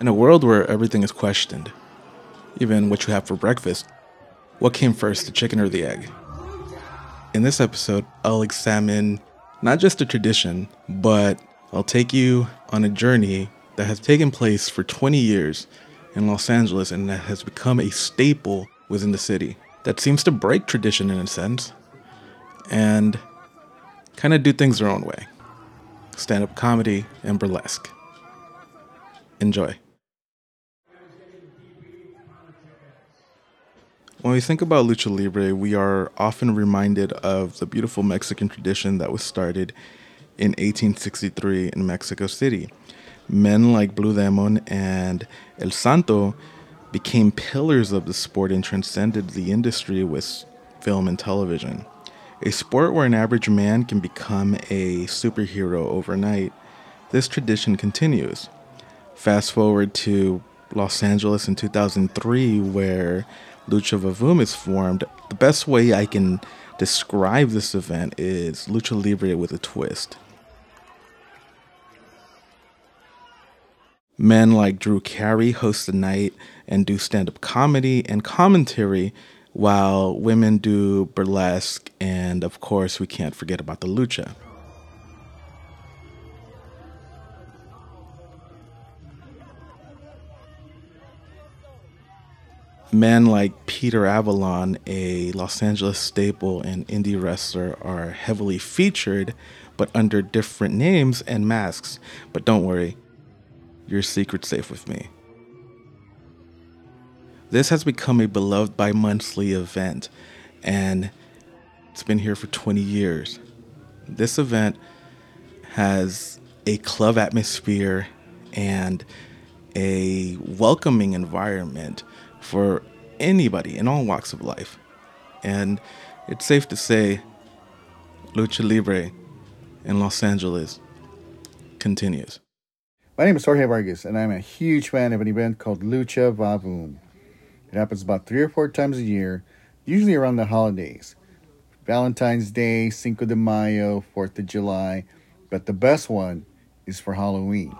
In a world where everything is questioned, even what you have for breakfast, what came first, the chicken or the egg? In this episode, I'll examine not just a tradition, but I'll take you on a journey that has taken place for 20 years in Los Angeles and that has become a staple within the city that seems to break tradition in a sense and kind of do things their own way stand up comedy and burlesque. Enjoy. When we think about lucha libre, we are often reminded of the beautiful Mexican tradition that was started in 1863 in Mexico City. Men like Blue Demon and El Santo became pillars of the sport and transcended the industry with film and television. A sport where an average man can become a superhero overnight, this tradition continues. Fast forward to Los Angeles in 2003, where Lucha Vavoom is formed, the best way I can describe this event is Lucha Libre with a twist. Men like Drew Carey host the night and do stand up comedy and commentary, while women do burlesque, and of course, we can't forget about the lucha. Men like Peter Avalon, a Los Angeles staple and indie wrestler, are heavily featured, but under different names and masks. But don't worry, your secret's safe with me. This has become a beloved bi monthly event, and it's been here for 20 years. This event has a club atmosphere and a welcoming environment for anybody in all walks of life. And it's safe to say Lucha Libre in Los Angeles continues. My name is Jorge Vargas, and I'm a huge fan of an event called Lucha Vavoom. It happens about three or four times a year, usually around the holidays Valentine's Day, Cinco de Mayo, 4th of July, but the best one is for Halloween.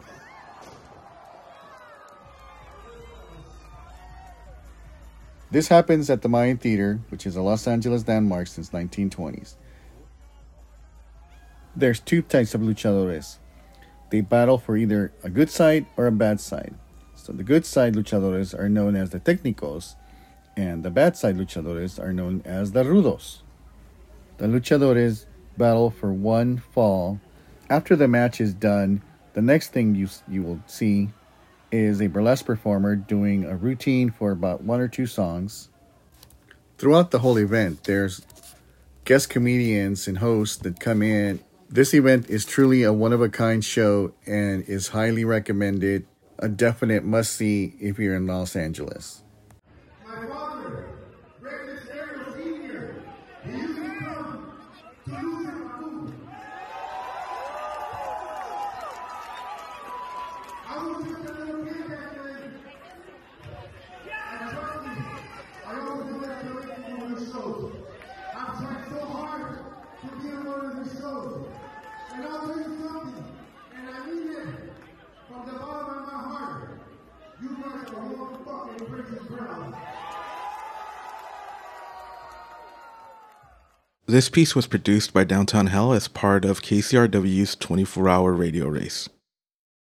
This happens at the Mayan Theater, which is a Los Angeles landmark since 1920s. There's two types of luchadores. They battle for either a good side or a bad side. So the good side luchadores are known as the técnicos, and the bad side luchadores are known as the rudos. The luchadores battle for one fall. After the match is done, the next thing you you will see is a burlesque performer doing a routine for about one or two songs. Throughout the whole event, there's guest comedians and hosts that come in. This event is truly a one of a kind show and is highly recommended. A definite must see if you're in Los Angeles. My father, Greatness Ariel Sr., he used to come to Lucha Vavoom. I was just a little kid back then. And trust me, I always wanted to make it on the shows. I've tried so hard to be And I'll tell you something, and I mean it from the bottom of my heart. You fucking. This piece was produced by Downtown Hell as part of KCRW's 24 hour radio race.